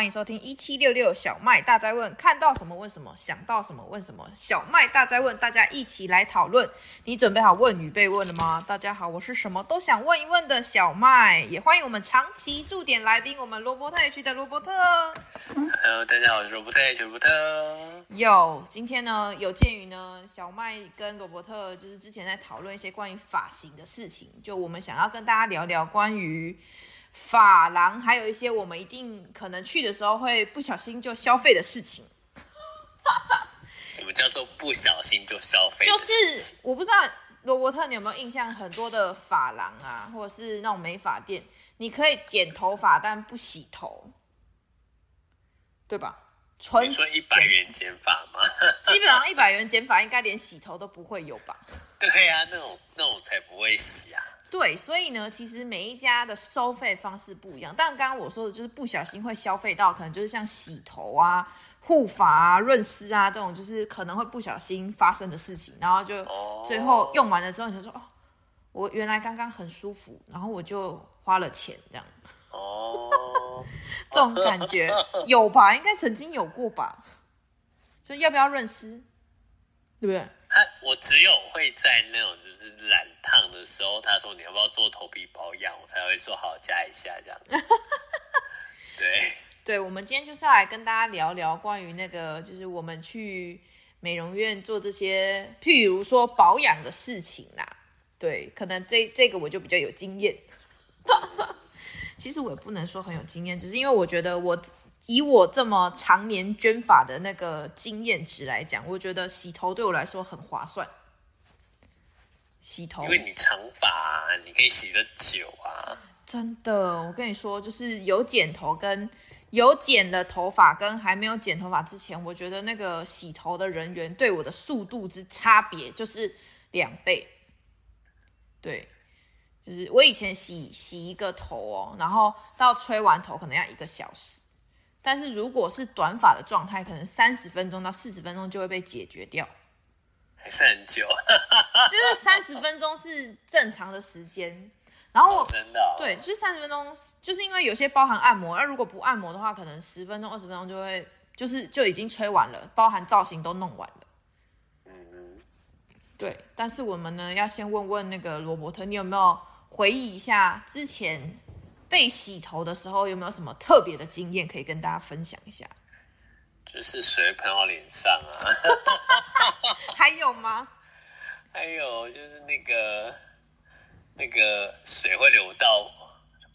欢迎收听一七六六小麦大灾问，看到什么问什么，想到什么问什么。小麦大灾问，大家一起来讨论。你准备好问与被问了吗？大家好，我是什么都想问一问的小麦，也欢迎我们长期驻点来宾，我们罗伯特 H 的罗伯特。Hello，大家好，我是罗伯特罗伯特。有，今天呢，有鉴于呢，小麦跟罗伯特就是之前在讨论一些关于发型的事情，就我们想要跟大家聊聊关于。发廊还有一些我们一定可能去的时候会不小心就消费的事情。什么叫做不小心就消费？就是我不知道罗伯特你有没有印象，很多的发廊啊，或者是那种美发店，你可以剪头发但不洗头，对吧？纯你说一百元剪发吗？基本上一百元剪发应该连洗头都不会有吧？对呀、啊，那种那种才不会洗啊。对，所以呢，其实每一家的收费方式不一样。但刚刚我说的就是不小心会消费到，可能就是像洗头啊、护发啊、润湿啊这种，就是可能会不小心发生的事情。然后就最后用完了之后，你就说：“哦，我原来刚刚很舒服，然后我就花了钱这样。”哦，这种感觉有吧？应该曾经有过吧？所以要不要润湿？对不对？我只有会在那种就是染烫的时候，他说你要不要做头皮保养，我才会说好加一下这样。对对，我们今天就是要来跟大家聊聊关于那个，就是我们去美容院做这些，譬如说保养的事情啦。对，可能这这个我就比较有经验。其实我也不能说很有经验，只是因为我觉得我。以我这么常年捐发的那个经验值来讲，我觉得洗头对我来说很划算。洗头，因为你长发啊，你可以洗的久啊。真的，我跟你说，就是有剪头跟有剪了头发跟还没有剪头发之前，我觉得那个洗头的人员对我的速度之差别就是两倍。对，就是我以前洗洗一个头哦，然后到吹完头可能要一个小时。但是如果是短发的状态，可能三十分钟到四十分钟就会被解决掉，还是很久。就是三十分钟是正常的时间，然后我、哦、真的、哦、对，就是三十分钟，就是因为有些包含按摩，那如果不按摩的话，可能十分钟、二十分钟就会就是就已经吹完了，包含造型都弄完了。嗯嗯，对。但是我们呢，要先问问那个罗伯特，你有没有回忆一下之前？被洗头的时候有没有什么特别的经验可以跟大家分享一下？就是水喷到脸上啊，还有吗？还有就是那个那个水会流到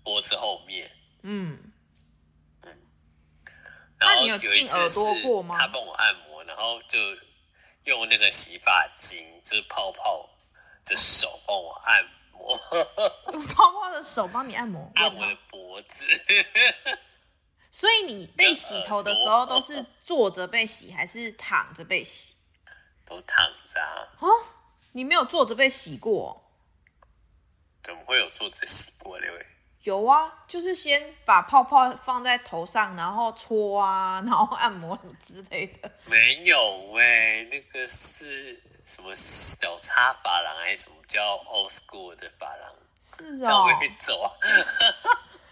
脖子后面，嗯嗯。然后有一次是他帮我按摩，然后就用那个洗发精，就是泡泡的手帮我按摩。泡泡的手帮你按摩，按我的脖子。所以你被洗头的时候都是坐着被洗，还是躺着被洗？都躺着啊。哦，你没有坐着被洗过？怎么会有坐着洗过的？有啊，就是先把泡泡放在头上，然后搓啊，然后按摩之类的。没有喂、欸，那个是。什么小插发廊还是什么叫 old school 的发廊？是啊、哦，会走啊。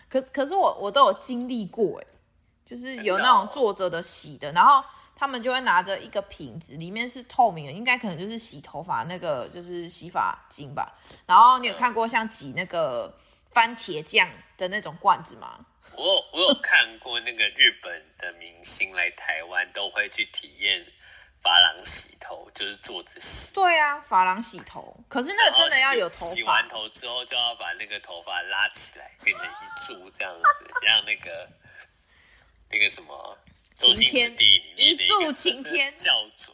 可可是我我都有经历过哎，就是有那种坐着的洗的，然后他们就会拿着一个瓶子，里面是透明的，应该可能就是洗头发那个就是洗发精吧。然后你有看过像挤那个番茄酱的那种罐子吗？我我有看过那个日本的明星来台湾都会去体验。发廊洗头就是坐着洗，对啊，发廊洗头，可是那个真的要有头发。洗完头之后就要把那个头发拉起来，变成一柱这样子，让那个那个什么周星驰电影里面一柱擎天 教主。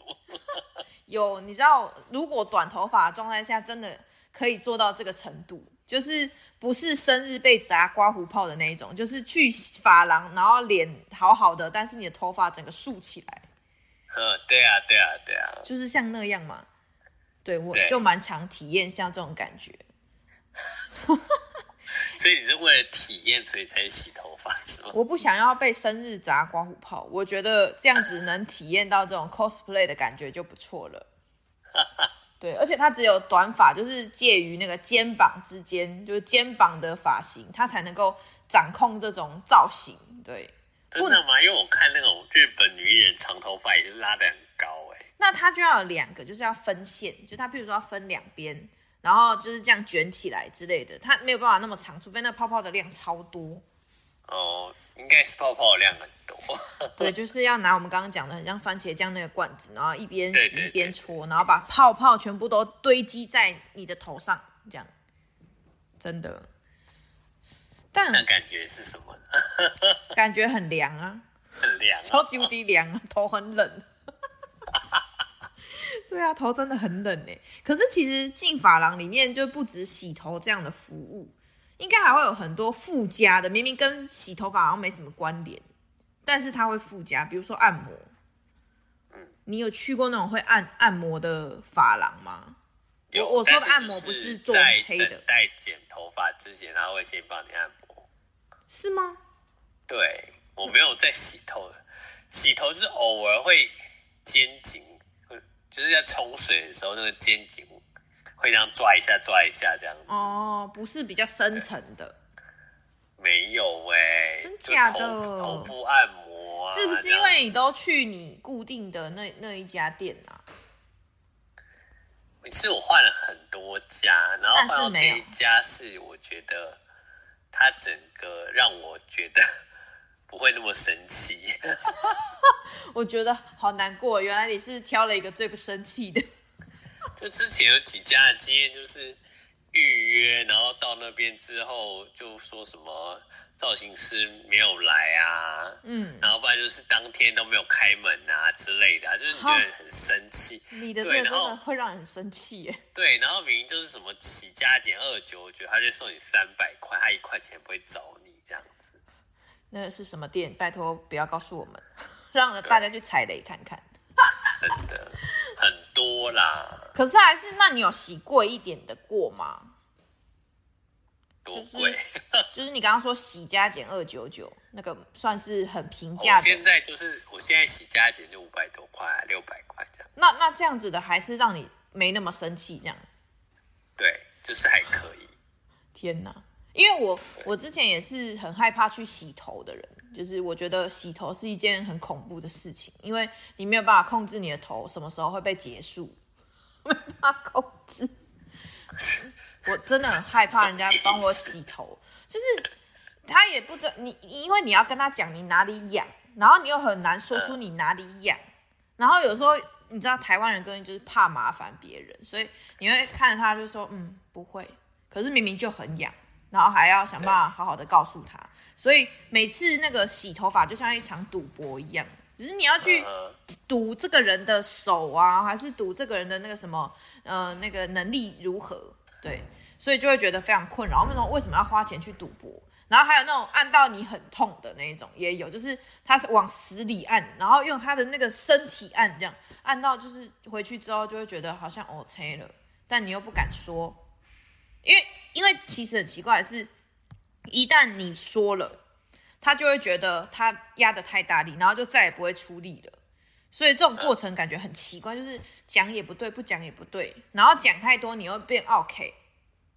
有，你知道，如果短头发的状态下，真的可以做到这个程度，就是不是生日被砸刮胡泡的那一种，就是去发廊，然后脸好好的，但是你的头发整个竖起来。嗯，对啊，对啊，对啊，就是像那样嘛。对，我就蛮常体验像这种感觉。所以你是为了体验，所以才洗头发是吗？我不想要被生日砸刮胡泡，我觉得这样子能体验到这种 cosplay 的感觉就不错了。对，而且它只有短发，就是介于那个肩膀之间，就是肩膀的发型，它才能够掌控这种造型。对。真的吗？因为我看那种日本女艺人长头发也是拉的很高哎。那它就要有两个，就是要分线，就它譬如说要分两边，然后就是这样卷起来之类的，它没有办法那么长，除非那泡泡的量超多。哦，应该是泡泡的量很多。对，就是要拿我们刚刚讲的很像番茄酱那个罐子，然后一边洗一边搓，然后把泡泡全部都堆积在你的头上，这样，真的。但那感觉是什么呢？感觉很凉啊，很凉、啊，超级无敌凉啊，头很冷。对啊，头真的很冷哎。可是其实进发廊里面就不止洗头这样的服务，应该还会有很多附加的，明明跟洗头发好像没什么关联，但是它会附加，比如说按摩。你有去过那种会按按摩的发廊吗？有，我说的按摩不是做黑的，等待剪头发之前，他会先帮你按摩，是吗？对，我没有在洗头，洗头是偶尔会肩颈，就是在冲水的时候，那个肩颈会这样抓一下，抓一下这样。哦，不是比较深层的，没有哎、欸，真假的？头部按摩啊？是不是因为你都去你固定的那那一家店啊？其实我换了很多家，然后换到这一家是我觉得它整个让我觉得不会那么生气。我觉得好难过，原来你是挑了一个最不生气的。就之前有几家的经验，就是预约，然后到那边之后就说什么。造型师没有来啊，嗯，然后不然就是当天都没有开门啊之类的，就是你觉得很生气。你的这个会让人很生气耶。对，然后明明就是什么起加减二九九，他就送你三百块，他一块钱不会找你这样子。那是什么店？拜托不要告诉我们，让大家去踩雷看看。真的很多啦。可是还是，那你有洗贵一点的过吗？多贵？就是你刚刚说洗加减二九九，那个算是很平价的。我现在就是，我现在洗加减就五百多块，六百块这样。那那这样子的还是让你没那么生气，这样？对，就是还可以。天哪！因为我我之前也是很害怕去洗头的人，就是我觉得洗头是一件很恐怖的事情，因为你没有办法控制你的头什么时候会被结束，没办法控制。我真的很害怕人家帮我洗头，就是他也不知道你，因为你要跟他讲你哪里痒，然后你又很难说出你哪里痒，然后有时候你知道台湾人根本就是怕麻烦别人，所以你会看着他就说嗯不会，可是明明就很痒，然后还要想办法好好的告诉他，所以每次那个洗头发就像一场赌博一样，就是你要去赌这个人的手啊，还是赌这个人的那个什么呃那个能力如何？对，所以就会觉得非常困扰。为什么为什么要花钱去赌博？然后还有那种按到你很痛的那一种也有，就是他是往死里按，然后用他的那个身体按，这样按到就是回去之后就会觉得好像 OK 了，但你又不敢说，因为因为其实很奇怪的是，一旦你说了，他就会觉得他压的太大力，然后就再也不会出力了。所以这种过程感觉很奇怪，就是讲也不对，不讲也不对，然后讲太多，你又变 OK，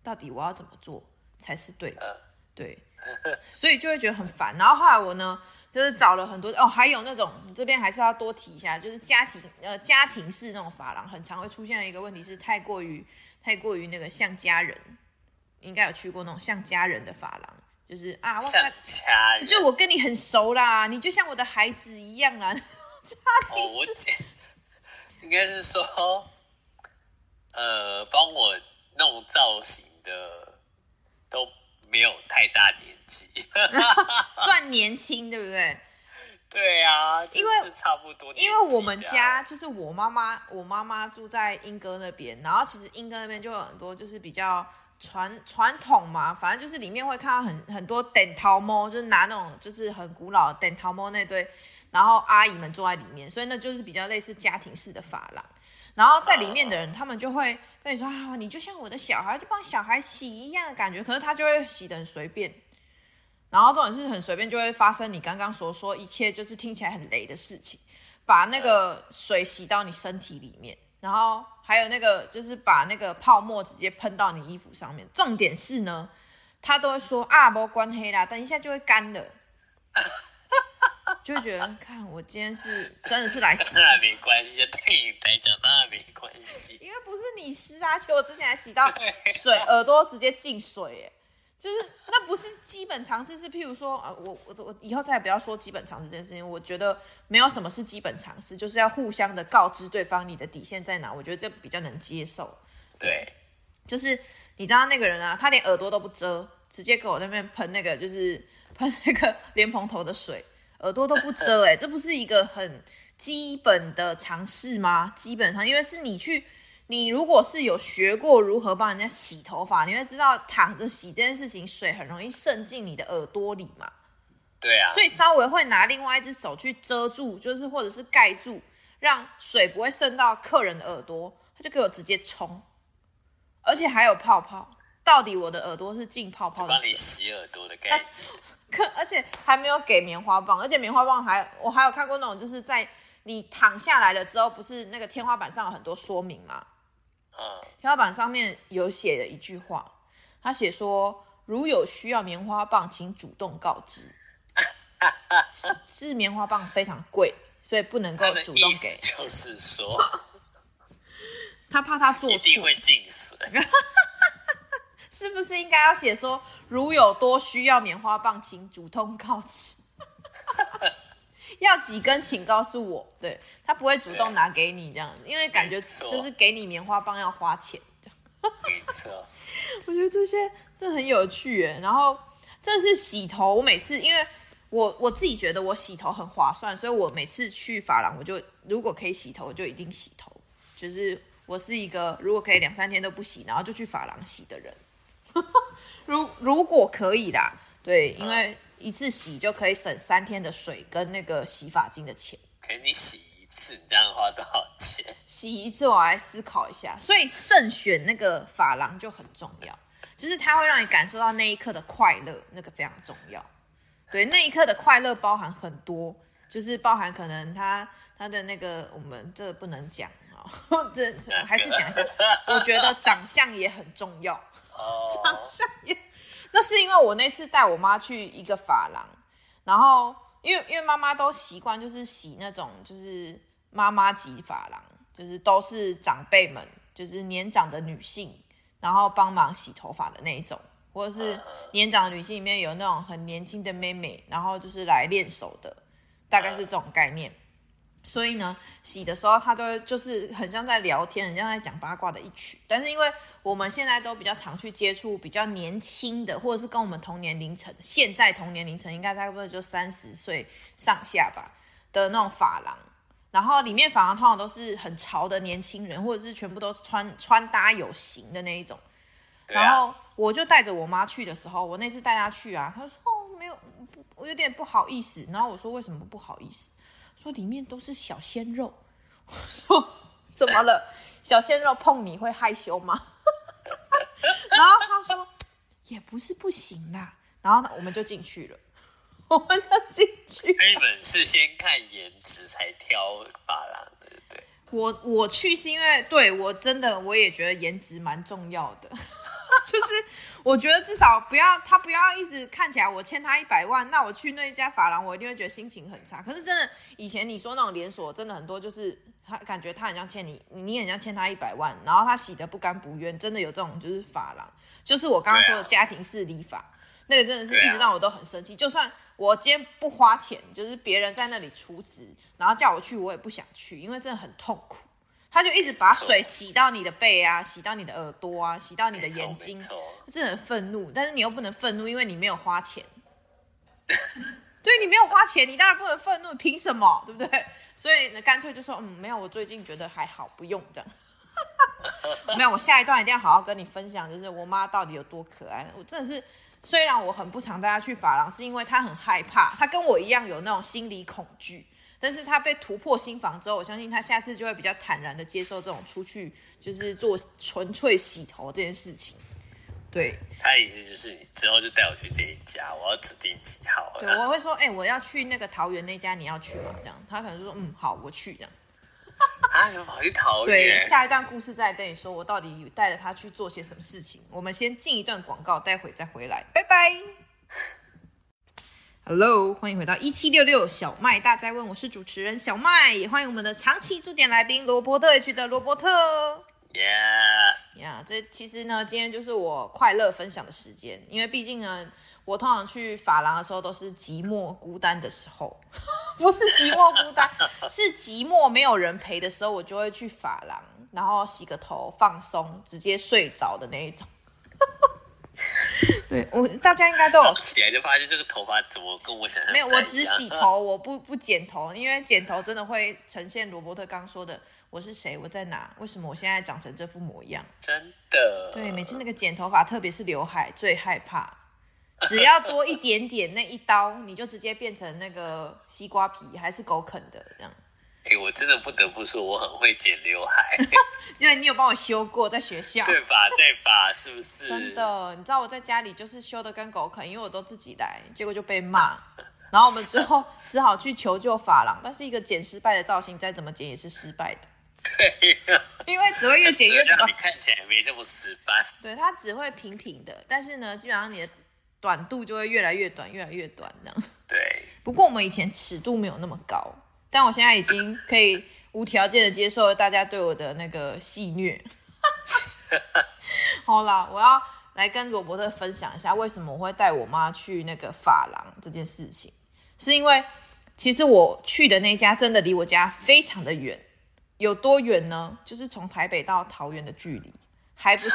到底我要怎么做才是对的？对，所以就会觉得很烦。然后后来我呢，就是找了很多哦，还有那种你这边还是要多提一下，就是家庭呃家庭式那种发廊，很常会出现的一个问题是太过于太过于那个像家人，应该有去过那种像家人的发廊，就是啊，像家人，就我跟你很熟啦，你就像我的孩子一样啦。哦，我姐应该是说，呃，帮我弄造型的都没有太大年纪，算年轻，对不对？对啊，因为差不多，因为我们家就是我妈妈，我妈妈住在英哥那边，然后其实英哥那边就有很多就是比较传传统嘛，反正就是里面会看到很很多点头猫，就是拿那种就是很古老的电头猫那堆。然后阿姨们坐在里面，所以那就是比较类似家庭式的发廊。然后在里面的人，他们就会跟你说啊，你就像我的小孩，就帮小孩洗一样的感觉。可是他就会洗的很随便，然后这种是很随便，就会发生你刚刚所说一切就是听起来很雷的事情，把那个水洗到你身体里面，然后还有那个就是把那个泡沫直接喷到你衣服上面。重点是呢，他都会说啊，没关黑啦，等一下就会干了。就会觉得看我今天是真的是来洗，那没关系，对你来讲当然没关系，因为不是你湿啊，就我之前还洗到水耳朵直接进水，哎，就是那不是基本常识，是譬如说啊，我我我以后再也不要说基本常识这件事情，我觉得没有什么是基本常识，就是要互相的告知对方你的底线在哪，我觉得这比较能接受。对，就是你知道那个人啊，他连耳朵都不遮，直接给我那边喷那个就是喷那个莲蓬头的水。耳朵都不遮，哎，这不是一个很基本的常识吗？基本上，因为是你去，你如果是有学过如何帮人家洗头发，你会知道躺着洗这件事情，水很容易渗进你的耳朵里嘛。对啊。所以稍微会拿另外一只手去遮住，就是或者是盖住，让水不会渗到客人的耳朵，他就给我直接冲，而且还有泡泡。到底我的耳朵是浸泡泡的？帮你洗耳朵的概念。可而且还没有给棉花棒，而且棉花棒还我还有看过那种，就是在你躺下来了之后，不是那个天花板上有很多说明吗？嗯，天花板上面有写了一句话，他写说，如有需要棉花棒，请主动告知。是，是棉花棒非常贵，所以不能够主动给。就是说，他怕他做错，一定会进水。是不是应该要写说，如有多需要棉花棒，请主动告知。要几根，请告诉我。对，他不会主动拿给你这样，因为感觉就是给你棉花棒要花钱这样。没错，我觉得这些这很有趣耶。然后这是洗头，我每次因为我我自己觉得我洗头很划算，所以我每次去发廊，我就如果可以洗头，我就一定洗头。就是我是一个如果可以两三天都不洗，然后就去发廊洗的人。如如果可以啦，对，因为一次洗就可以省三天的水跟那个洗发精的钱。可你洗一次，你这样花多少钱？洗一次我来思考一下，所以慎选那个发廊就很重要，就是它会让你感受到那一刻的快乐，那个非常重要。对，那一刻的快乐包含很多，就是包含可能他他的那个，我们这不能讲啊，这还是讲一下，我觉得长相也很重要。长相也，那是因为我那次带我妈去一个发廊，然后因为因为妈妈都习惯就是洗那种就是妈妈级发廊，就是都是长辈们，就是年长的女性，然后帮忙洗头发的那一种，或者是年长的女性里面有那种很年轻的妹妹，然后就是来练手的，大概是这种概念。所以呢，洗的时候他都就是很像在聊天，很像在讲八卦的一曲。但是因为我们现在都比较常去接触比较年轻的，或者是跟我们同年龄层，现在同年龄层应该差不多就三十岁上下吧的那种发廊。然后里面发廊通常都是很潮的年轻人，或者是全部都穿穿搭有型的那一种。然后我就带着我妈去的时候，我那次带她去啊，她说哦没有，我有点不好意思。然后我说为什么不好意思？说里面都是小鲜肉，我 说怎么了？小鲜肉碰你会害羞吗？然后他说也不是不行啦。然后呢，我们就进去了，我们就进去。你们是先看颜值才挑发廊的，对不对？我我去是因为对我真的我也觉得颜值蛮重要的。就是我觉得至少不要他不要一直看起来我欠他一百万，那我去那一家发廊，我一定会觉得心情很差。可是真的以前你说那种连锁，真的很多就是他感觉他很像欠你，你很像欠他一百万，然后他洗的不甘不愿，真的有这种就是发廊，就是我刚刚说的家庭式理发，那个真的是一直让我都很生气。就算我今天不花钱，就是别人在那里出资，然后叫我去，我也不想去，因为真的很痛苦。他就一直把水洗到你的背啊，洗到你的耳朵啊，洗到你的眼睛，真的很愤怒。但是你又不能愤怒，因为你没有花钱。对，你没有花钱，你当然不能愤怒，凭什么？对不对？所以呢，干脆就说，嗯，没有，我最近觉得还好，不用这样。没有，我下一段一定要好好跟你分享，就是我妈到底有多可爱。我真的是，虽然我很不常带她去发廊，是因为她很害怕，她跟我一样有那种心理恐惧。但是他被突破心防之后，我相信他下次就会比较坦然的接受这种出去就是做纯粹洗头这件事情。对，他意思就是你之后就带我去这一家，我要指定几号。对，我会说，哎、欸，我要去那个桃园那家，你要去吗？这样，他可能就说，嗯，好，我去这样。啊，有跑去桃园？对，下一段故事再跟你说，我到底带着他去做些什么事情。我们先进一段广告，待会再回来，拜拜。Hello，欢迎回到一七六六小麦大哉问，我是主持人小麦，也欢迎我们的长期驻点来宾罗伯特 H 的罗伯特。Yeah，呀，yeah, 这其实呢，今天就是我快乐分享的时间，因为毕竟呢，我通常去发廊的时候都是寂寞孤单的时候，不是寂寞孤单，是寂寞没有人陪的时候，我就会去发廊，然后洗个头放松，直接睡着的那一种。对我，大家应该都有 起来就发现这个头发怎么跟我想象没有？我只洗头，我不不剪头，因为剪头真的会呈现罗伯特刚刚说的我是谁，我在哪，为什么我现在长成这副模样？真的。对，每次那个剪头发，特别是刘海，最害怕，只要多一点点那一刀，你就直接变成那个西瓜皮还是狗啃的这样。哎、欸，我真的不得不说，我很会剪刘海。因为，你有帮我修过，在学校。对吧？对吧？是不是？真的，你知道我在家里就是修的跟狗啃，因为我都自己来，结果就被骂。然后我们最后只好去求救发廊，但是一个剪失败的造型，再怎么剪也是失败的。对呀，因为只会越 剪越短，你看起来没这么失败。对，它只会平平的，但是呢，基本上你的短度就会越来越短，越来越短这样。对。不过我们以前尺度没有那么高。但我现在已经可以无条件的接受大家对我的那个戏谑。好啦，我要来跟罗伯特分享一下为什么我会带我妈去那个发廊这件事情，是因为其实我去的那家真的离我家非常的远，有多远呢？就是从台北到桃园的距离，还不是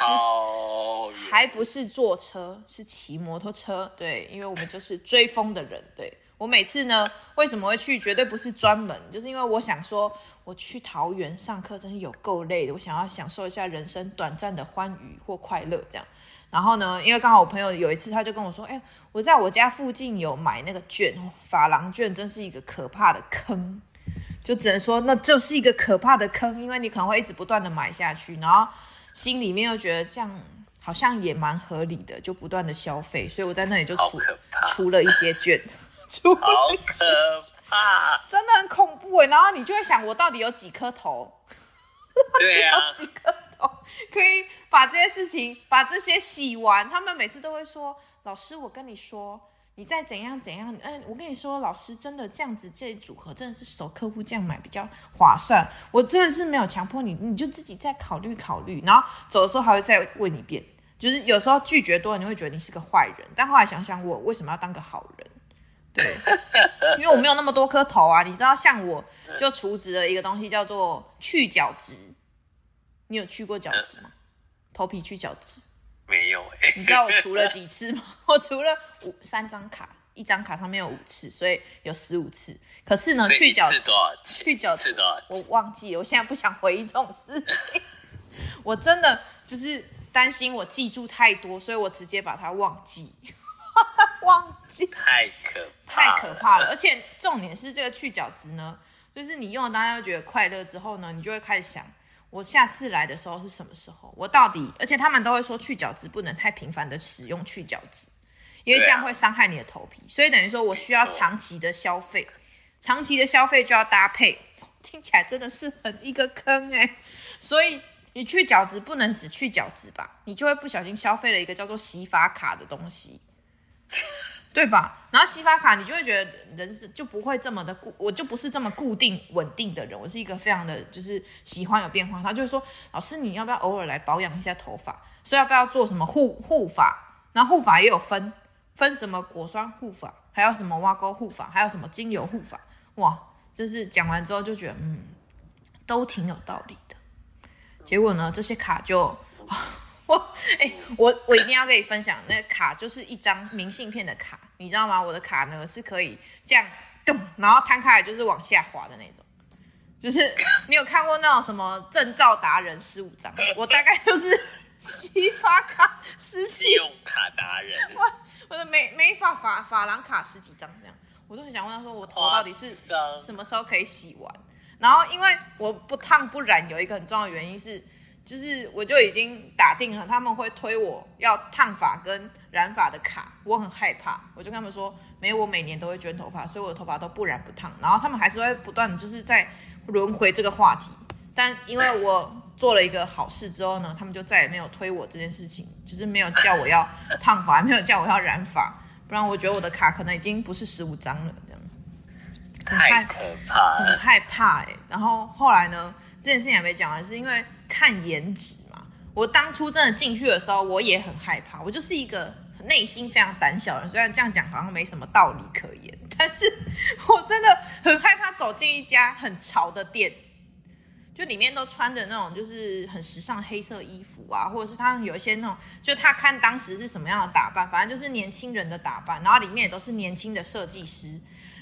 还不是坐车，是骑摩托车。对，因为我们就是追风的人，对。我每次呢，为什么会去？绝对不是专门，就是因为我想说，我去桃园上课真是有够累的。我想要享受一下人生短暂的欢愉或快乐，这样。然后呢，因为刚好我朋友有一次，他就跟我说：“哎、欸，我在我家附近有买那个券，法郎卷，真是一个可怕的坑。”就只能说，那就是一个可怕的坑，因为你可能会一直不断的买下去，然后心里面又觉得这样好像也蛮合理的，就不断的消费。所以我在那里就出出了一些券。好可怕，真的很恐怖哎！然后你就会想，我到底有几颗头？对呀、啊，几颗头可以把这些事情，把这些洗完。他们每次都会说：“老师，我跟你说，你再怎样怎样，嗯，我跟你说，老师真的这样子，这组合真的是熟客户这样买比较划算。我真的是没有强迫你，你就自己再考虑考虑。然后走的时候还会再问一遍，就是有时候拒绝多了，你会觉得你是个坏人。但后来想想，我为什么要当个好人？”对，因为我没有那么多颗头啊，你知道，像我就除植了一个东西叫做去角质，你有去过角质吗？头皮去角质？没有哎。你知道我除了几次吗？我除了五三张卡，一张卡上面有五次，所以有十五次。可是呢，去角质，去角质，我忘记了，我现在不想回忆这种事情。我真的就是担心我记住太多，所以我直接把它忘记。忘记太可太可怕了，而且重点是这个去角质呢，就是你用了当下觉得快乐之后呢，你就会开始想，我下次来的时候是什么时候？我到底？而且他们都会说去角质不能太频繁的使用去角质，因为这样会伤害你的头皮。所以等于说我需要长期的消费，长期的消费就要搭配，听起来真的是很一个坑哎。所以你去角质不能只去角质吧，你就会不小心消费了一个叫做洗发卡的东西。对吧？然后洗发卡，你就会觉得人是就不会这么的固，我就不是这么固定稳定的人，我是一个非常的就是喜欢有变化。他就会说，老师你要不要偶尔来保养一下头发？所以要不要做什么护护发？然后护发也有分分什么果酸护发，还有什么挖沟护发，还有什么精油护发。哇，就是讲完之后就觉得嗯，都挺有道理的。结果呢，这些卡就。我 哎、欸，我我一定要跟你分享，那个卡就是一张明信片的卡，你知道吗？我的卡呢是可以这样咚，然后摊开来就是往下滑的那种，就是你有看过那种什么证照达人十五张，我大概就是洗发卡十几，用卡达人，我我的美美发发发廊卡十几张这样，我都很想问他说，我头到底是什么时候可以洗完？然后因为我不烫不染，有一个很重要的原因是。就是我就已经打定了，他们会推我要烫发跟染发的卡，我很害怕，我就跟他们说，没有，我每年都会卷头发，所以我的头发都不染不烫。然后他们还是会不断就是在轮回这个话题，但因为我做了一个好事之后呢，他们就再也没有推我这件事情，就是没有叫我要烫发，没有叫我要染发，不然我觉得我的卡可能已经不是十五张了，这样。太可怕了，很害怕哎、然后后来呢，这件事情还没讲完，是因为看颜值嘛。我当初真的进去的时候，我也很害怕。我就是一个内心非常胆小的人，虽然这样讲好像没什么道理可言，但是 我真的很害怕走进一家很潮的店，就里面都穿着那种就是很时尚黑色衣服啊，或者是他有一些那种，就他看当时是什么样的打扮，反正就是年轻人的打扮，然后里面也都是年轻的设计师。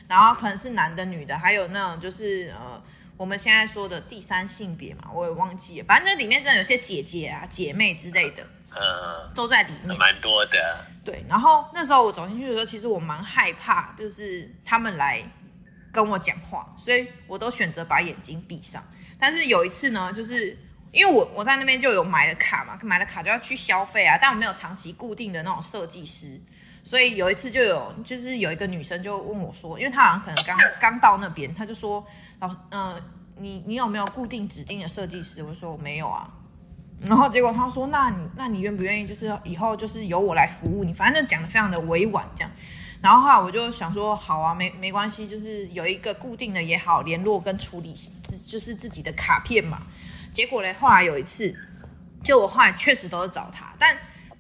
然后可能是男的、女的，还有那种就是呃，我们现在说的第三性别嘛，我也忘记了。反正那里面真的有些姐姐啊、姐妹之类的，嗯，都在里面，蛮多的。对，然后那时候我走进去的时候，其实我蛮害怕，就是他们来跟我讲话，所以我都选择把眼睛闭上。但是有一次呢，就是因为我我在那边就有买了卡嘛，买了卡就要去消费啊，但我没有长期固定的那种设计师。所以有一次就有，就是有一个女生就问我说，因为她好像可能刚刚到那边，她就说，老，嗯、呃，你你有没有固定指定的设计师？我说我没有啊。然后结果她说，那你那你愿不愿意，就是以后就是由我来服务你？反正就讲得非常的委婉这样。然后后来我就想说，好啊，没没关系，就是有一个固定的也好，联络跟处理就是自己的卡片嘛。结果嘞，后来有一次，就我后来确实都是找他，但。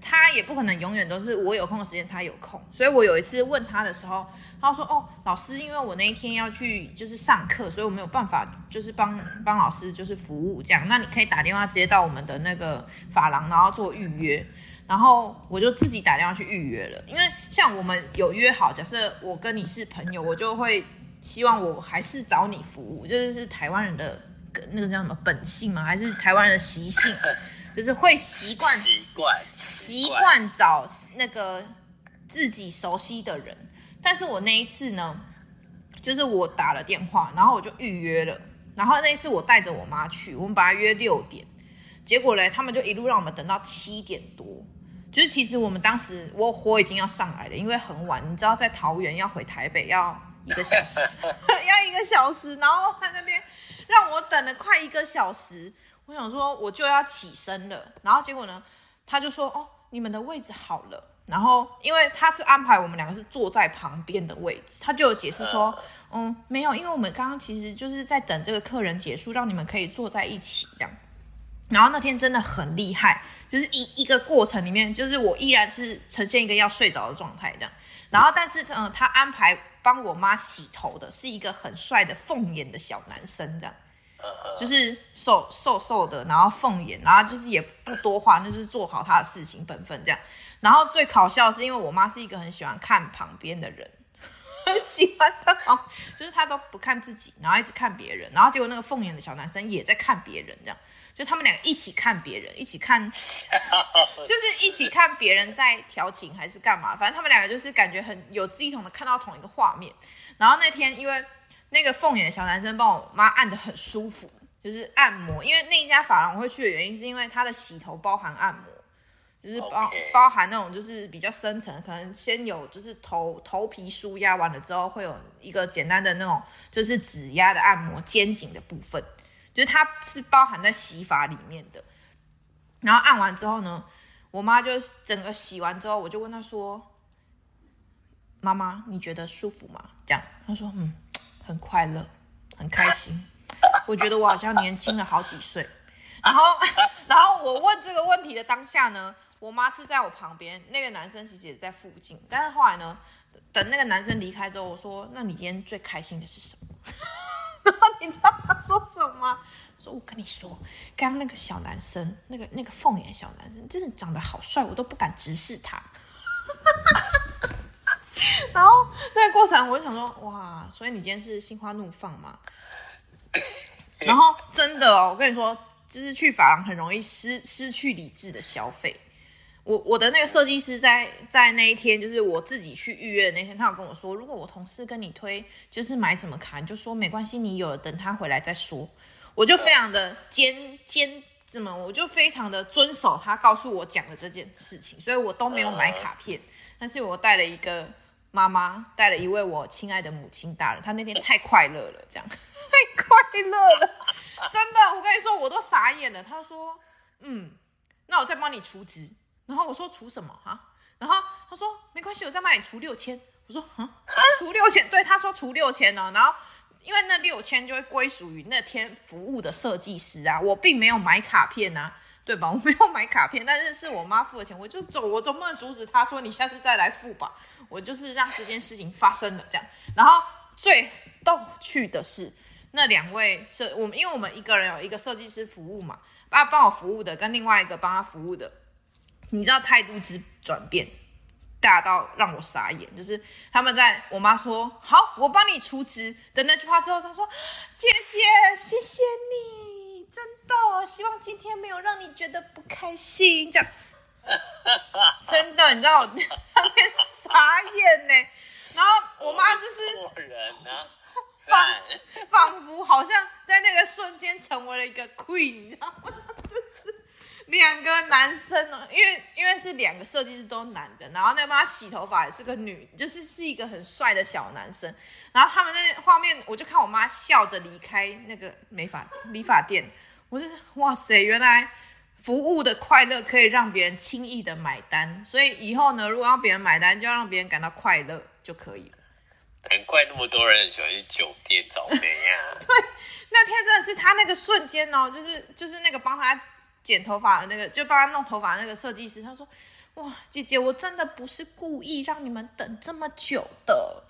他也不可能永远都是我有空的时间，他有空。所以我有一次问他的时候，他说：“哦，老师，因为我那一天要去就是上课，所以我没有办法就是帮帮老师就是服务这样。那你可以打电话直接到我们的那个发廊，然后做预约。然后我就自己打电话去预约了。因为像我们有约好，假设我跟你是朋友，我就会希望我还是找你服务，就是是台湾人的那个叫什么本性吗？还是台湾人的习性？”就是会习惯习惯习惯。找那个自己熟悉的人，但是我那一次呢，就是我打了电话，然后我就预约了，然后那一次我带着我妈去，我们把她约六点，结果嘞，他们就一路让我们等到七点多，就是其实我们当时我火已经要上来了，因为很晚，你知道在桃园要回台北要一个小时，要一个小时，然后在那边让我等了快一个小时。我想说，我就要起身了，然后结果呢，他就说：“哦，你们的位置好了。”然后因为他是安排我们两个是坐在旁边的位置，他就有解释说：“嗯，没有，因为我们刚刚其实就是在等这个客人结束，让你们可以坐在一起这样。”然后那天真的很厉害，就是一一个过程里面，就是我依然是呈现一个要睡着的状态这样。然后但是嗯，他安排帮我妈洗头的是一个很帅的凤眼的小男生这样。就是瘦瘦瘦的，然后凤眼，然后就是也不多话，那就是做好他的事情本分这样。然后最搞笑的是，因为我妈是一个很喜欢看旁边的人，很喜欢的哦，就是她都不看自己，然后一直看别人，然后结果那个凤眼的小男生也在看别人，这样，就他们两个一起看别人，一起看，就是一起看别人在调情还是干嘛，反正他们两个就是感觉很有志一同的看到同一个画面。然后那天因为。那个凤眼的小男生帮我妈按的很舒服，就是按摩。因为那一家发廊我会去的原因，是因为它的洗头包含按摩，就是包.包含那种就是比较深层，可能先有就是头头皮舒压完了之后，会有一个简单的那种就是指压的按摩肩颈的部分，就是它是包含在洗发里面的。然后按完之后呢，我妈就整个洗完之后，我就问她说：“妈妈，你觉得舒服吗？”这样，她说：“嗯。”很快乐，很开心。我觉得我好像年轻了好几岁。然后，然后我问这个问题的当下呢，我妈是在我旁边，那个男生其实也在附近。但是后来呢，等那个男生离开之后，我说：“那你今天最开心的是什么？” 然后你知道他说什么吗？说：“我跟你说，刚刚那个小男生，那个那个凤眼小男生，真的长得好帅，我都不敢直视他。” 然后那个过程，我就想说，哇，所以你今天是心花怒放吗？然后真的哦，我跟你说，就是去发廊很容易失失去理智的消费。我我的那个设计师在在那一天，就是我自己去预约的那天，他有跟我说，如果我同事跟你推，就是买什么卡，你就说没关系，你有了等他回来再说。我就非常的坚坚怎么，我就非常的遵守他告诉我讲的这件事情，所以我都没有买卡片，但是我带了一个。妈妈带了一位我亲爱的母亲大人，她那天太快乐了，这样 太快乐了，真的，我跟你说，我都傻眼了。她说：“嗯，那我再帮你除值。”然后我说：“除什么？哈？然后她说没关系，我再帮你除六千。我说啊，除六千？对，她说除六千哦。然后因为那六千就会归属于那天服务的设计师啊，我并没有买卡片啊，对吧？我没有买卡片，但是是我妈付的钱，我就走，我总不能阻止他说你下次再来付吧。我就是让这件事情发生了这样。然后最逗趣的是，那两位设我们，因为我们一个人有一个设计师服务嘛，帮帮我服务的跟另外一个帮他服务的，你知道态度之转变。大到让我傻眼，就是他们在我妈说好，我帮你出资的那句话之后，他说：“姐姐，谢谢你，真的，希望今天没有让你觉得不开心。”这样，真的，你知道我 那天 傻眼呢。然后我妈就是人仿仿佛好像在那个瞬间成为了一个 queen，你知道吗？就是。两个男生哦，因为因为是两个设计师都男的，然后那帮他洗头发也是个女，就是是一个很帅的小男生。然后他们那画面，我就看我妈笑着离开那个美发理发店，我就是哇塞，原来服务的快乐可以让别人轻易的买单。所以以后呢，如果要别人买单，就要让别人感到快乐就可以了。难怪那么多人喜欢去酒店找美啊！对，那天真的是他那个瞬间哦，就是就是那个帮他。剪头发的那个，就帮他弄头发那个设计师，他说：“哇，姐姐，我真的不是故意让你们等这么久的，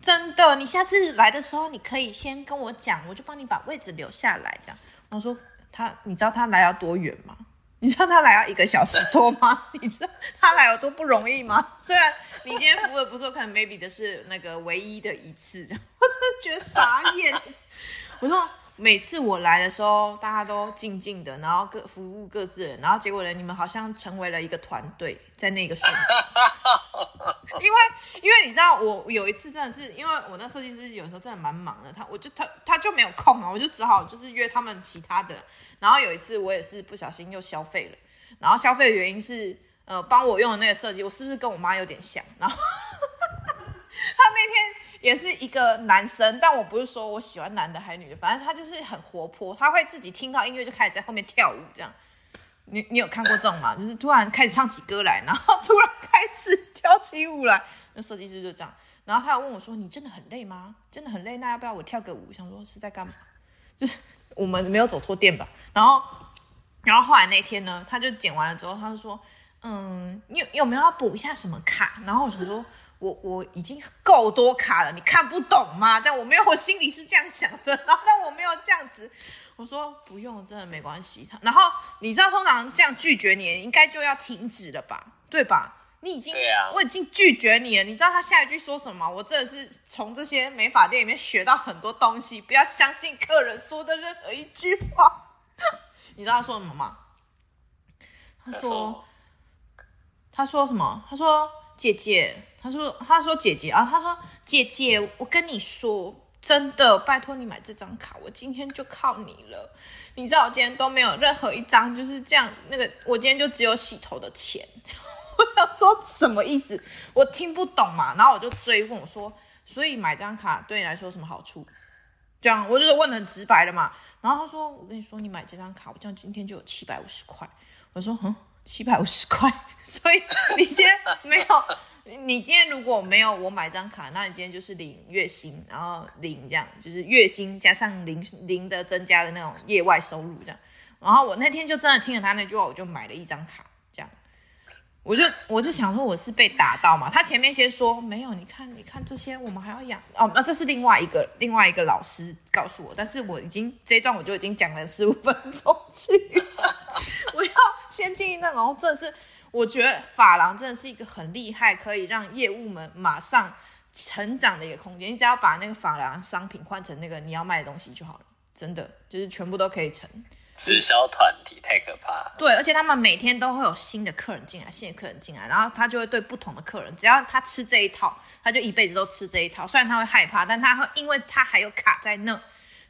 真的。你下次来的时候，你可以先跟我讲，我就帮你把位置留下来。”这样，我说他，你知道他来要多远吗？你知道他来要一个小时多吗？你知道他来有多不容易吗？虽然你今天服务的不错，可能 maybe 的是那个唯一的一次，这样，我真的觉得傻眼。我说。每次我来的时候，大家都静静的，然后各服务各自人，然后结果呢，你们好像成为了一个团队，在那个瞬间。因为，因为你知道，我有一次真的是，因为我那设计师有时候真的蛮忙的，他我就他他就没有空啊，我就只好就是约他们其他的。然后有一次我也是不小心又消费了，然后消费的原因是，呃，帮我用的那个设计，我是不是跟我妈有点像？然后 他那天。也是一个男生，但我不是说我喜欢男的还是女的，反正他就是很活泼，他会自己听到音乐就开始在后面跳舞，这样。你你有看过这种吗？就是突然开始唱起歌来，然后突然开始跳起舞来。那设计师就这样，然后他又问我说：“你真的很累吗？真的很累，那要不要我跳个舞？”想说是在干嘛？就是我们没有走错店吧？然后，然后后来那天呢，他就剪完了之后，他就说：“嗯，你有，有没有要补一下什么卡？”然后我就说。我我已经够多卡了，你看不懂吗？但我没有，我心里是这样想的。然后，但我没有这样子，我说不用，真的没关系。然后你知道，通常这样拒绝你，应该就要停止了吧？对吧？你已经，我已经拒绝你了。你知道他下一句说什么？我真的是从这些美发店里面学到很多东西。不要相信客人说的任何一句话。你知道他说什么吗？他说，他说什么？他说姐姐。他说：“他说姐姐啊，他说姐姐，我跟你说，真的，拜托你买这张卡，我今天就靠你了。你知道我今天都没有任何一张就是这样，那个我今天就只有洗头的钱。我想说什么意思？我听不懂嘛。然后我就追问我说，所以买这张卡对你来说有什么好处？这样我就是问的很直白的嘛。然后他说，我跟你说，你买这张卡，我这样今天就有七百五十块。我说，嗯，七百五十块，所以你今天没有。”你今天如果没有我买张卡，那你今天就是领月薪，然后领这样，就是月薪加上零零的增加的那种业外收入这样。然后我那天就真的听了他那句话，我就买了一张卡，这样。我就我就想说我是被打到嘛。他前面先说没有，你看你看这些我们还要养哦，那这是另外一个另外一个老师告诉我，但是我已经这一段我就已经讲了十五分钟去，我要先进那种，这是。我觉得法郎真的是一个很厉害，可以让业务们马上成长的一个空间。你只要把那个法郎商品换成那个你要卖的东西就好了，真的就是全部都可以成。直销团体太可怕了。对，而且他们每天都会有新的客人进来，新的客人进来，然后他就会对不同的客人，只要他吃这一套，他就一辈子都吃这一套。虽然他会害怕，但他会因为他还有卡在那，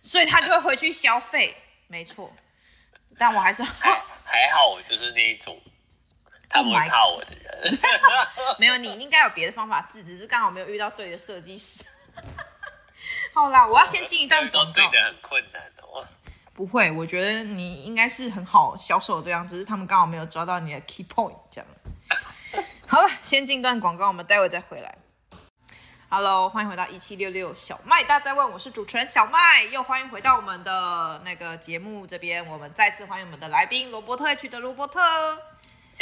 所以他就会回去消费。没错，但我还是还还好，我就是那一种。他不会怕我的人，没有，你应该有别的方法治，只是刚好没有遇到对的设计师。好啦，我要先进一段广告。对的很困难哦。不会，我觉得你应该是很好销售的对象，只是他们刚好没有抓到你的 key point 这样。好了，先进段广告，我们待会再回来。Hello，欢迎回到一七六六小麦大在问，我是主持人小麦，又欢迎回到我们的那个节目这边，我们再次欢迎我们的来宾罗伯特 H 的罗伯特。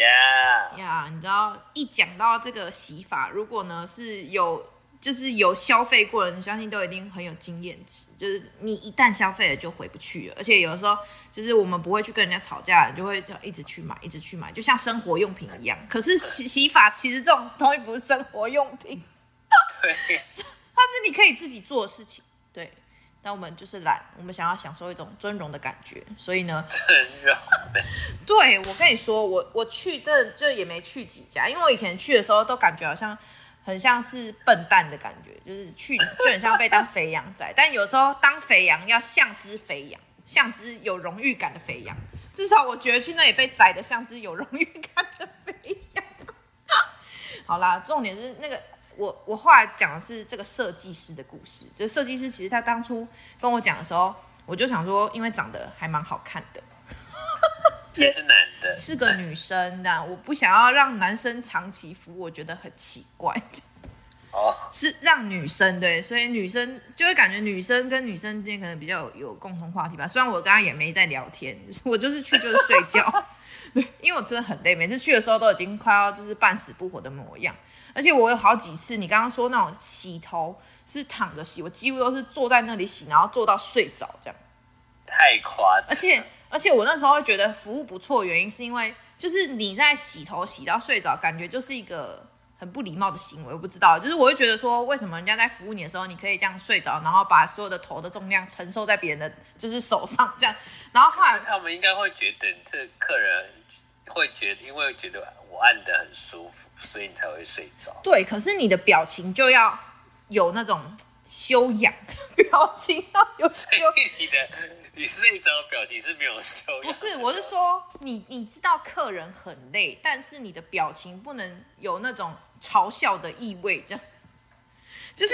Yeah，呀，你知道一讲到这个洗发，如果呢是有。就是有消费过的你，相信都一定很有经验值。就是你一旦消费了，就回不去了。而且有的时候，就是我们不会去跟人家吵架，就会一直去买，一直去买，就像生活用品一样。可是洗洗发其实这种东西不是生活用品，对，它是你可以自己做的事情。对，但我们就是懒，我们想要享受一种尊荣的感觉，所以呢，尊荣。对，我跟你说，我我去这就也没去几家，因为我以前去的时候都感觉好像。很像是笨蛋的感觉，就是去就很像被当肥羊宰，但有时候当肥羊要像只肥羊，像只有荣誉感的肥羊。至少我觉得去那里被宰的像只有荣誉感的肥羊。好啦，重点是那个我我后来讲的是这个设计师的故事。这个设计师其实他当初跟我讲的时候，我就想说，因为长得还蛮好看的。也是男的，是个女生的，我不想要让男生长期服务，我觉得很奇怪。哦，是让女生对，所以女生就会感觉女生跟女生之间可能比较有，有共同话题吧。虽然我跟她也没在聊天，我就是去就是睡觉，对，因为我真的很累，每次去的时候都已经快要就是半死不活的模样。而且我有好几次，你刚刚说那种洗头是躺着洗，我几乎都是坐在那里洗，然后坐到睡着这样，太夸张，而且。而且我那时候会觉得服务不错，原因是因为就是你在洗头洗到睡着，感觉就是一个很不礼貌的行为。我不知道，就是我会觉得说，为什么人家在服务你的时候，你可以这样睡着，然后把所有的头的重量承受在别人的就是手上这样。然后后来他们应该会觉得这客人会觉得，因为觉得我按的很舒服，所以你才会睡着。对，可是你的表情就要有那种修养，表情要有修养。你的。你睡着的表情是没有修养。不是，我是说你，你知道客人很累，但是你的表情不能有那种嘲笑的意味，这样。就是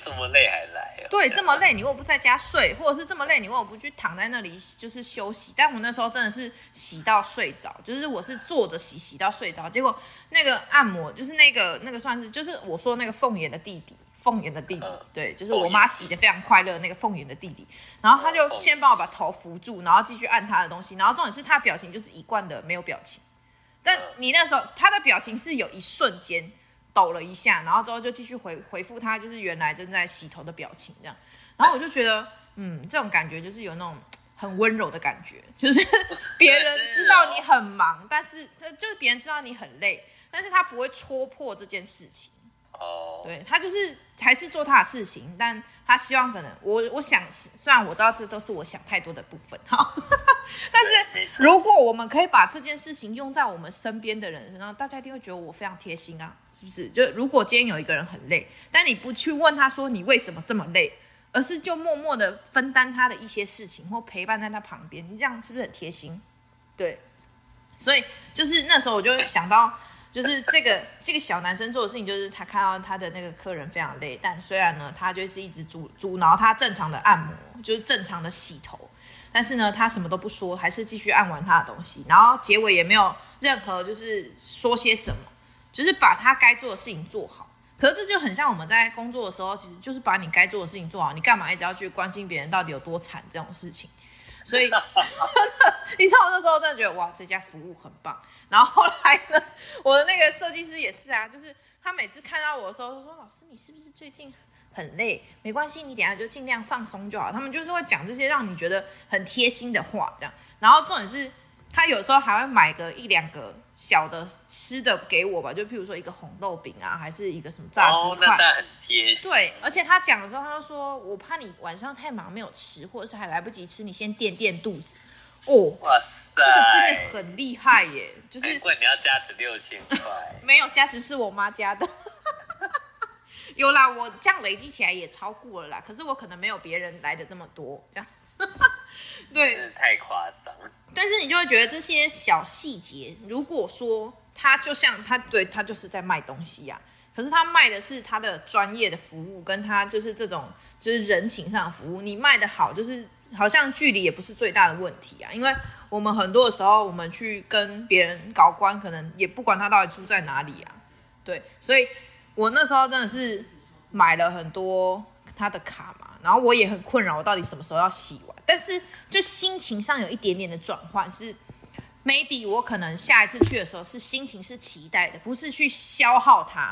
这么累还来？对，这么累，你为什么不在家睡？或者是这么累，你为什么不去躺在那里就是休息？但我那时候真的是洗到睡着，就是我是坐着洗，洗到睡着，结果那个按摩就是那个那个算是就是我说那个凤眼的弟弟。凤眼的弟弟，对，就是我妈洗的非常快乐那个凤眼的弟弟，然后他就先帮我把头扶住，然后继续按他的东西，然后重点是他的表情就是一贯的没有表情，但你那时候他的表情是有一瞬间抖了一下，然后之后就继续回回复他就是原来正在洗头的表情这样，然后我就觉得，嗯，这种感觉就是有那种很温柔的感觉，就是别人知道你很忙，但是就是别人知道你很累，但是他不会戳破这件事情。哦，对，他就是还是做他的事情，但他希望可能我我想，虽然我知道这都是我想太多的部分，哈，但是如果我们可以把这件事情用在我们身边的人身上，大家一定会觉得我非常贴心啊，是不是？就如果今天有一个人很累，但你不去问他说你为什么这么累，而是就默默的分担他的一些事情或陪伴在他旁边，你这样是不是很贴心？对，所以就是那时候我就想到。就是这个这个小男生做的事情，就是他看到他的那个客人非常累，但虽然呢，他就是一直阻阻挠他正常的按摩，就是正常的洗头，但是呢，他什么都不说，还是继续按完他的东西，然后结尾也没有任何就是说些什么，就是把他该做的事情做好。可是这就很像我们在工作的时候，其实就是把你该做的事情做好，你干嘛一直要去关心别人到底有多惨这种事情？所以，你知道我那时候真的觉得哇，这家服务很棒。然后后来呢，我的那个设计师也是啊，就是他每次看到我的时候，他说：“老师，你是不是最近很累？没关系，你等下就尽量放松就好。”他们就是会讲这些让你觉得很贴心的话，这样。然后重点是。他有时候还会买个一两个小的吃的给我吧，就譬如说一个红豆饼啊，还是一个什么炸鸡块。哦，那很贴心。对，而且他讲的时候，他就说：“我怕你晚上太忙没有吃，或者是还来不及吃，你先垫垫肚子。”哦，哇塞，这个真的很厉害耶！就是难怪你要加值六千块。没有，加值是我妈加的。有啦，我这样累积起来也超过了啦。可是我可能没有别人来的这么多，这样。对，太夸张。但是你就会觉得这些小细节，如果说他就像他对他就是在卖东西呀、啊，可是他卖的是他的专业的服务，跟他就是这种就是人情上的服务，你卖的好，就是好像距离也不是最大的问题啊。因为我们很多的时候，我们去跟别人搞关，可能也不管他到底出在哪里啊，对，所以我那时候真的是买了很多他的卡嘛，然后我也很困扰，我到底什么时候要洗完？但是就心情上有一点点的转换，是 maybe 我可能下一次去的时候是心情是期待的，不是去消耗它。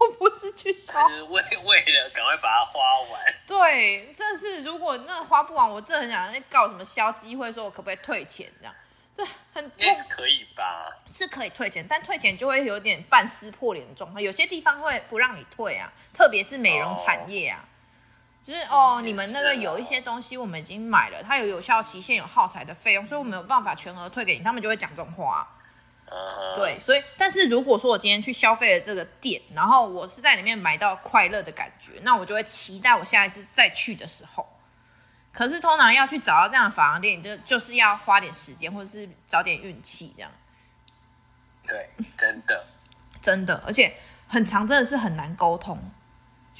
我不是去消，就是为为了赶快把它花完。对，这是如果那花不完，我真的很想那告什么消基会，说我可不可以退钱这样。对，很应是可以吧？是可以退钱，但退钱就会有点半撕破脸的状态。有些地方会不让你退啊，特别是美容产业啊，哦、就是哦，你们那个有一些东西我们已经买了，它有有效期限、有耗材的费用，所以我没有办法全额退给你，他们就会讲这种话。Uh, 对，所以，但是如果说我今天去消费了这个店，然后我是在里面买到快乐的感觉，那我就会期待我下一次再去的时候。可是通常要去找到这样的发廊店，就就是要花点时间，或者是找点运气这样。对，真的，真的，而且很长，真的是很难沟通。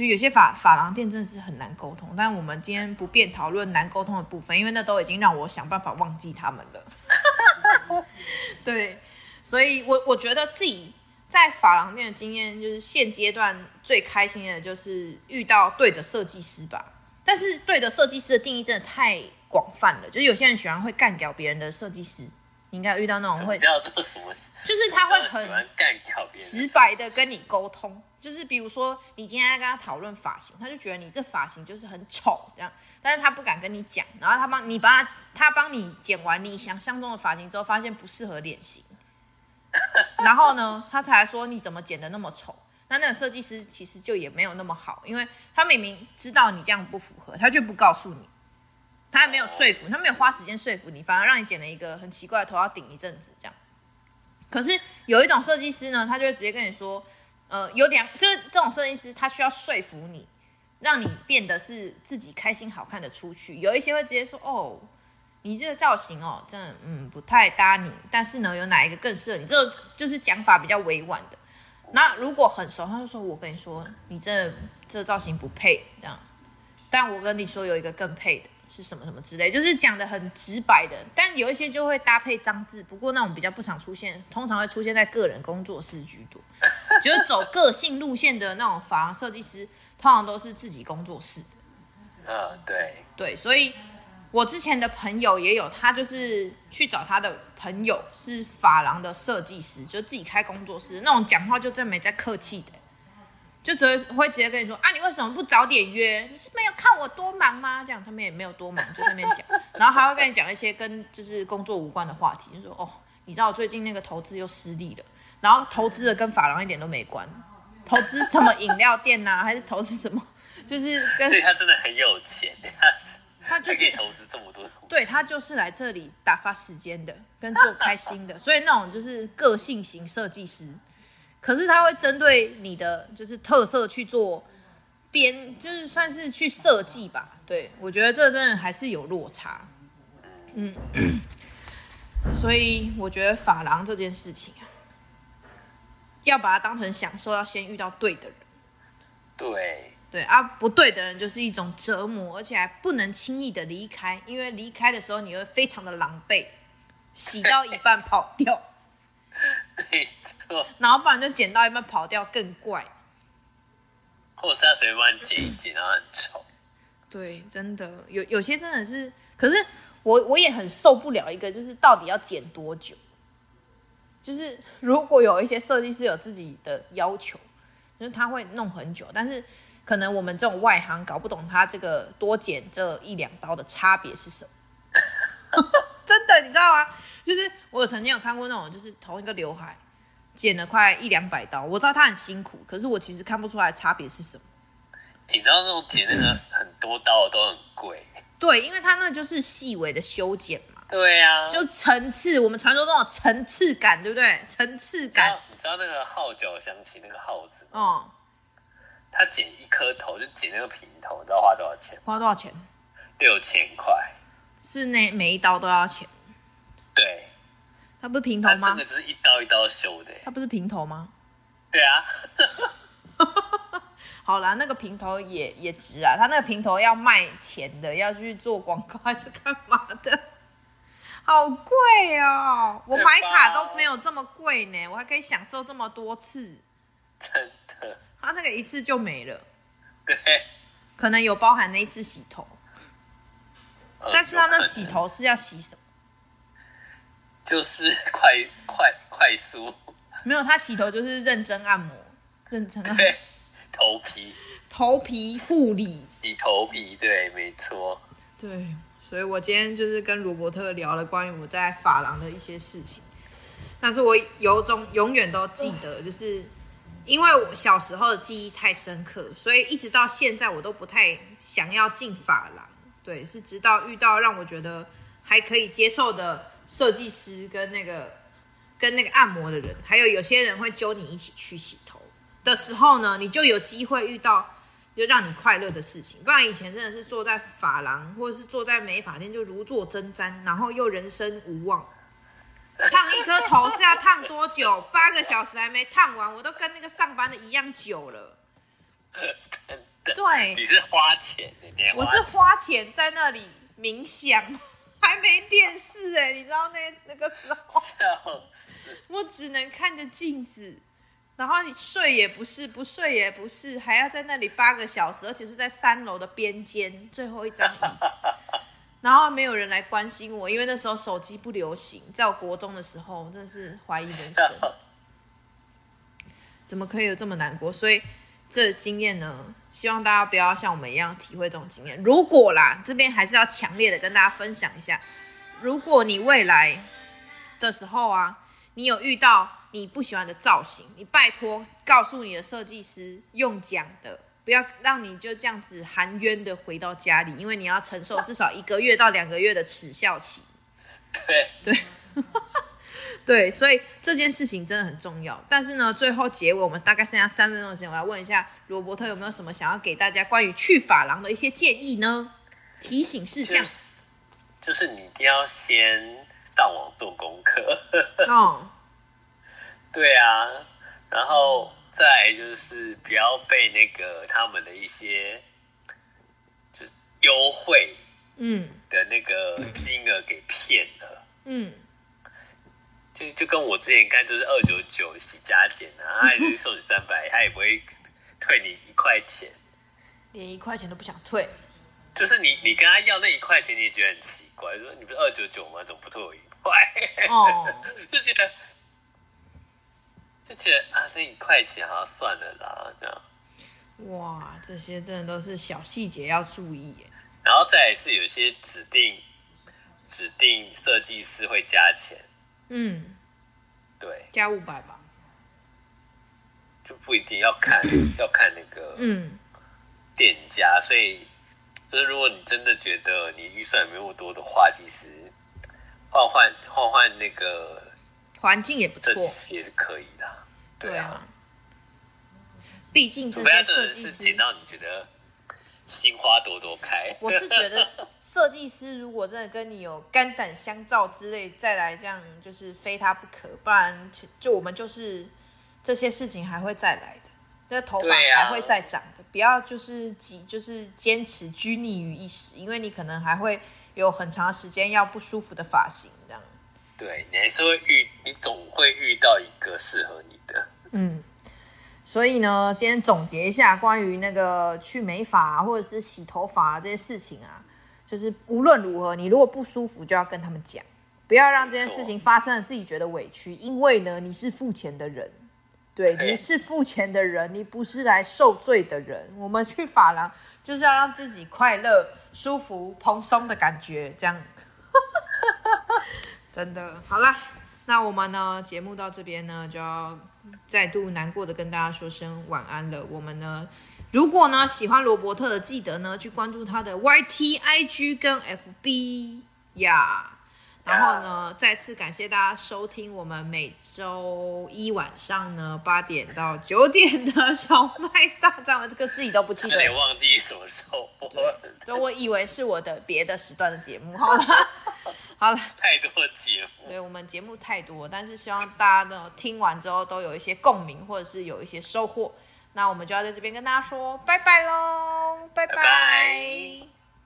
有些法法廊店真的是很难沟通，但我们今天不便讨论难沟通的部分，因为那都已经让我想办法忘记他们了。对。所以我，我觉得自己在法廊店的经验，就是现阶段最开心的，就是遇到对的设计师吧。但是，对的设计师的定义真的太广泛了，就是有些人喜欢会干掉别人的设计师，你应该遇到那种会叫做什么？就是他会很干掉别人，直白的跟你沟通。就是比如说，你今天在跟他讨论发型，他就觉得你这发型就是很丑这样，但是他不敢跟你讲，然后他帮你帮他，他帮你剪完你想象中的发型之后，发现不适合脸型。然后呢，他才说你怎么剪的那么丑？那那个设计师其实就也没有那么好，因为他明明知道你这样不符合，他却不告诉你，他还没有说服，他没有花时间说服你，反而让你剪了一个很奇怪的头，要顶一阵子这样。可是有一种设计师呢，他就会直接跟你说，呃，有两，就是这种设计师，他需要说服你，让你变得是自己开心好看的出去。有一些会直接说，哦。你这个造型哦，真的嗯不太搭你，但是呢，有哪一个更适合你？这个就是讲法比较委婉的。那如果很熟，他就说：“我跟你说，你这这造型不配这样。”但我跟你说有一个更配的，是什么什么之类，就是讲的很直白的。但有一些就会搭配脏字，不过那种比较不常出现，通常会出现在个人工作室居多，就是走个性路线的那种发廊设计师，通常都是自己工作室的。嗯，对对，所以。我之前的朋友也有，他就是去找他的朋友是发廊的设计师，就自己开工作室，那种讲话就真没在客气的，就只会会直接跟你说啊，你为什么不早点约？你是没有看我多忙吗？这样他们也没有多忙，就在那边讲，然后还会跟你讲一些跟就是工作无关的话题，就说哦，你知道我最近那个投资又失利了，然后投资的跟发廊一点都没关，投资什么饮料店呐、啊，还是投资什么？就是跟所以他真的很有钱，他是。他就是可以投资这么多，对，他就是来这里打发时间的，跟做开心的，所以那种就是个性型设计师。可是他会针对你的就是特色去做编，就是算是去设计吧。对，我觉得这真的还是有落差。嗯，所以我觉得发廊这件事情啊，要把它当成享受，要先遇到对的人。对。对啊，不对的人就是一种折磨，而且还不能轻易的离开，因为离开的时候你会非常的狼狈，洗到一半跑掉，没 错，然后不然就剪到一半跑掉更怪，或是他随便帮你剪一剪，然后很丑。对，真的有有些真的是，可是我我也很受不了一个，就是到底要剪多久？就是如果有一些设计师有自己的要求，就是他会弄很久，但是。可能我们这种外行搞不懂他这个多剪这一两刀的差别是什么，真的你知道吗？就是我曾经有看过那种，就是同一个刘海剪了快一两百刀，我知道他很辛苦，可是我其实看不出来差别是什么。你知道那种剪那个很多刀都很贵，对，因为他那就是细微的修剪嘛。对呀、啊，就层次，我们传说中的层次感，对不对？层次感，你知道那个号角响起那个号子吗？哦。他剪一颗头就剪那个平头，你知道花多少钱？花多少钱？六千块。是那每一刀都要钱？对。他不是平头吗？真的只是一刀一刀修的。他不是平头吗？对啊。好啦，那个平头也也值啊。他那个平头要卖钱的，要去做广告还是干嘛的？好贵哦！我买卡都没有这么贵呢，我还可以享受这么多次。真的，他那个一次就没了。对，可能有包含那一次洗头，呃、但是他那洗头是要洗什么？就是 快快快速，没有，他洗头就是认真按摩，认真按摩。对，头皮头皮护理，洗头皮，对，没错。对，所以我今天就是跟罗伯特聊了关于我在发廊的一些事情，但是我由衷永远都记得，就是因为我小时候的记忆太深刻，所以一直到现在我都不太想要进发廊。对，是直到遇到让我觉得还可以接受的。设计师跟那个跟那个按摩的人，还有有些人会揪你一起去洗头的时候呢，你就有机会遇到就让你快乐的事情。不然以前真的是坐在发廊或者是坐在美发店就如坐针毡，然后又人生无望。烫一颗头是要烫多久？八个小时还没烫完，我都跟那个上班的一样久了。对，你是花钱，我是花钱在那里冥想。还没电视哎、欸，你知道那那个时候，我只能看着镜子，然后你睡也不是，不睡也不是，还要在那里八个小时，而且是在三楼的边间最后一张椅子，然后没有人来关心我，因为那时候手机不流行，在我国中的时候，真的是怀疑人生，怎么可以有这么难过？所以。这经验呢，希望大家不要像我们一样体会这种经验。如果啦，这边还是要强烈的跟大家分享一下，如果你未来的时候啊，你有遇到你不喜欢的造型，你拜托告诉你的设计师用讲的，不要让你就这样子含冤的回到家里，因为你要承受至少一个月到两个月的耻笑期。对 对。对，所以这件事情真的很重要。但是呢，最后结尾我们大概剩下三分钟的时间，我来问一下罗伯特有没有什么想要给大家关于去发廊的一些建议呢？提醒事项，就是，就是你一定要先上网做功课。哦，对啊，然后再来就是不要被那个他们的一些就是优惠嗯的那个金额给骗了嗯。嗯就就跟我之前干，就是二九九洗加减啊，他也是收你三百，他也不会退你一块钱，连一块钱都不想退。就是你你跟他要那一块钱，你也觉得很奇怪，说你不是二九九吗？怎么不退我一块？哦，就觉得就觉得啊，那一块钱好像算了啦，这样。哇，这些真的都是小细节要注意耶。然后再来是有些指定指定设计师会加钱。嗯，对，加五百吧，就不一定要看，要看那个嗯。店家，所以就是如果你真的觉得你预算没那么多的话，其实换换换换那个环境也不错，也是可以的。对啊，毕竟这些设计师是捡到你觉得。心花朵朵开。我是觉得设计师如果真的跟你有肝胆相照之类，再来这样就是非他不可，不然就我们就是这些事情还会再来的，那头发还会再长的，啊、不要就是挤就是坚持拘泥于一时，因为你可能还会有很长时间要不舒服的发型这样。对，你还是会遇，你总会遇到一个适合你的。嗯。所以呢，今天总结一下关于那个去美发啊，或者是洗头发啊这些事情啊，就是无论如何，你如果不舒服，就要跟他们讲，不要让这件事情发生了自己觉得委屈，因为呢，你是付钱的人，对，你是付钱的人，你不是来受罪的人。我们去发廊就是要让自己快乐、舒服、蓬松的感觉，这样，真的。好啦。那我们呢，节目到这边呢，就要再度难过的跟大家说声晚安了。我们呢，如果呢喜欢罗伯特的，记得呢去关注他的 YT、IG 跟 FB 呀。然后呢，再次感谢大家收听我们每周一晚上呢八点到九点的小麦大战。我这个自己都不记得，差点忘记什么时候播。对，我以为是我的别的时段的节目。好了。好了，太多节目，对我们节目太多，但是希望大家呢听完之后都有一些共鸣，或者是有一些收获。那我们就要在这边跟大家说拜拜喽，拜拜。拜拜。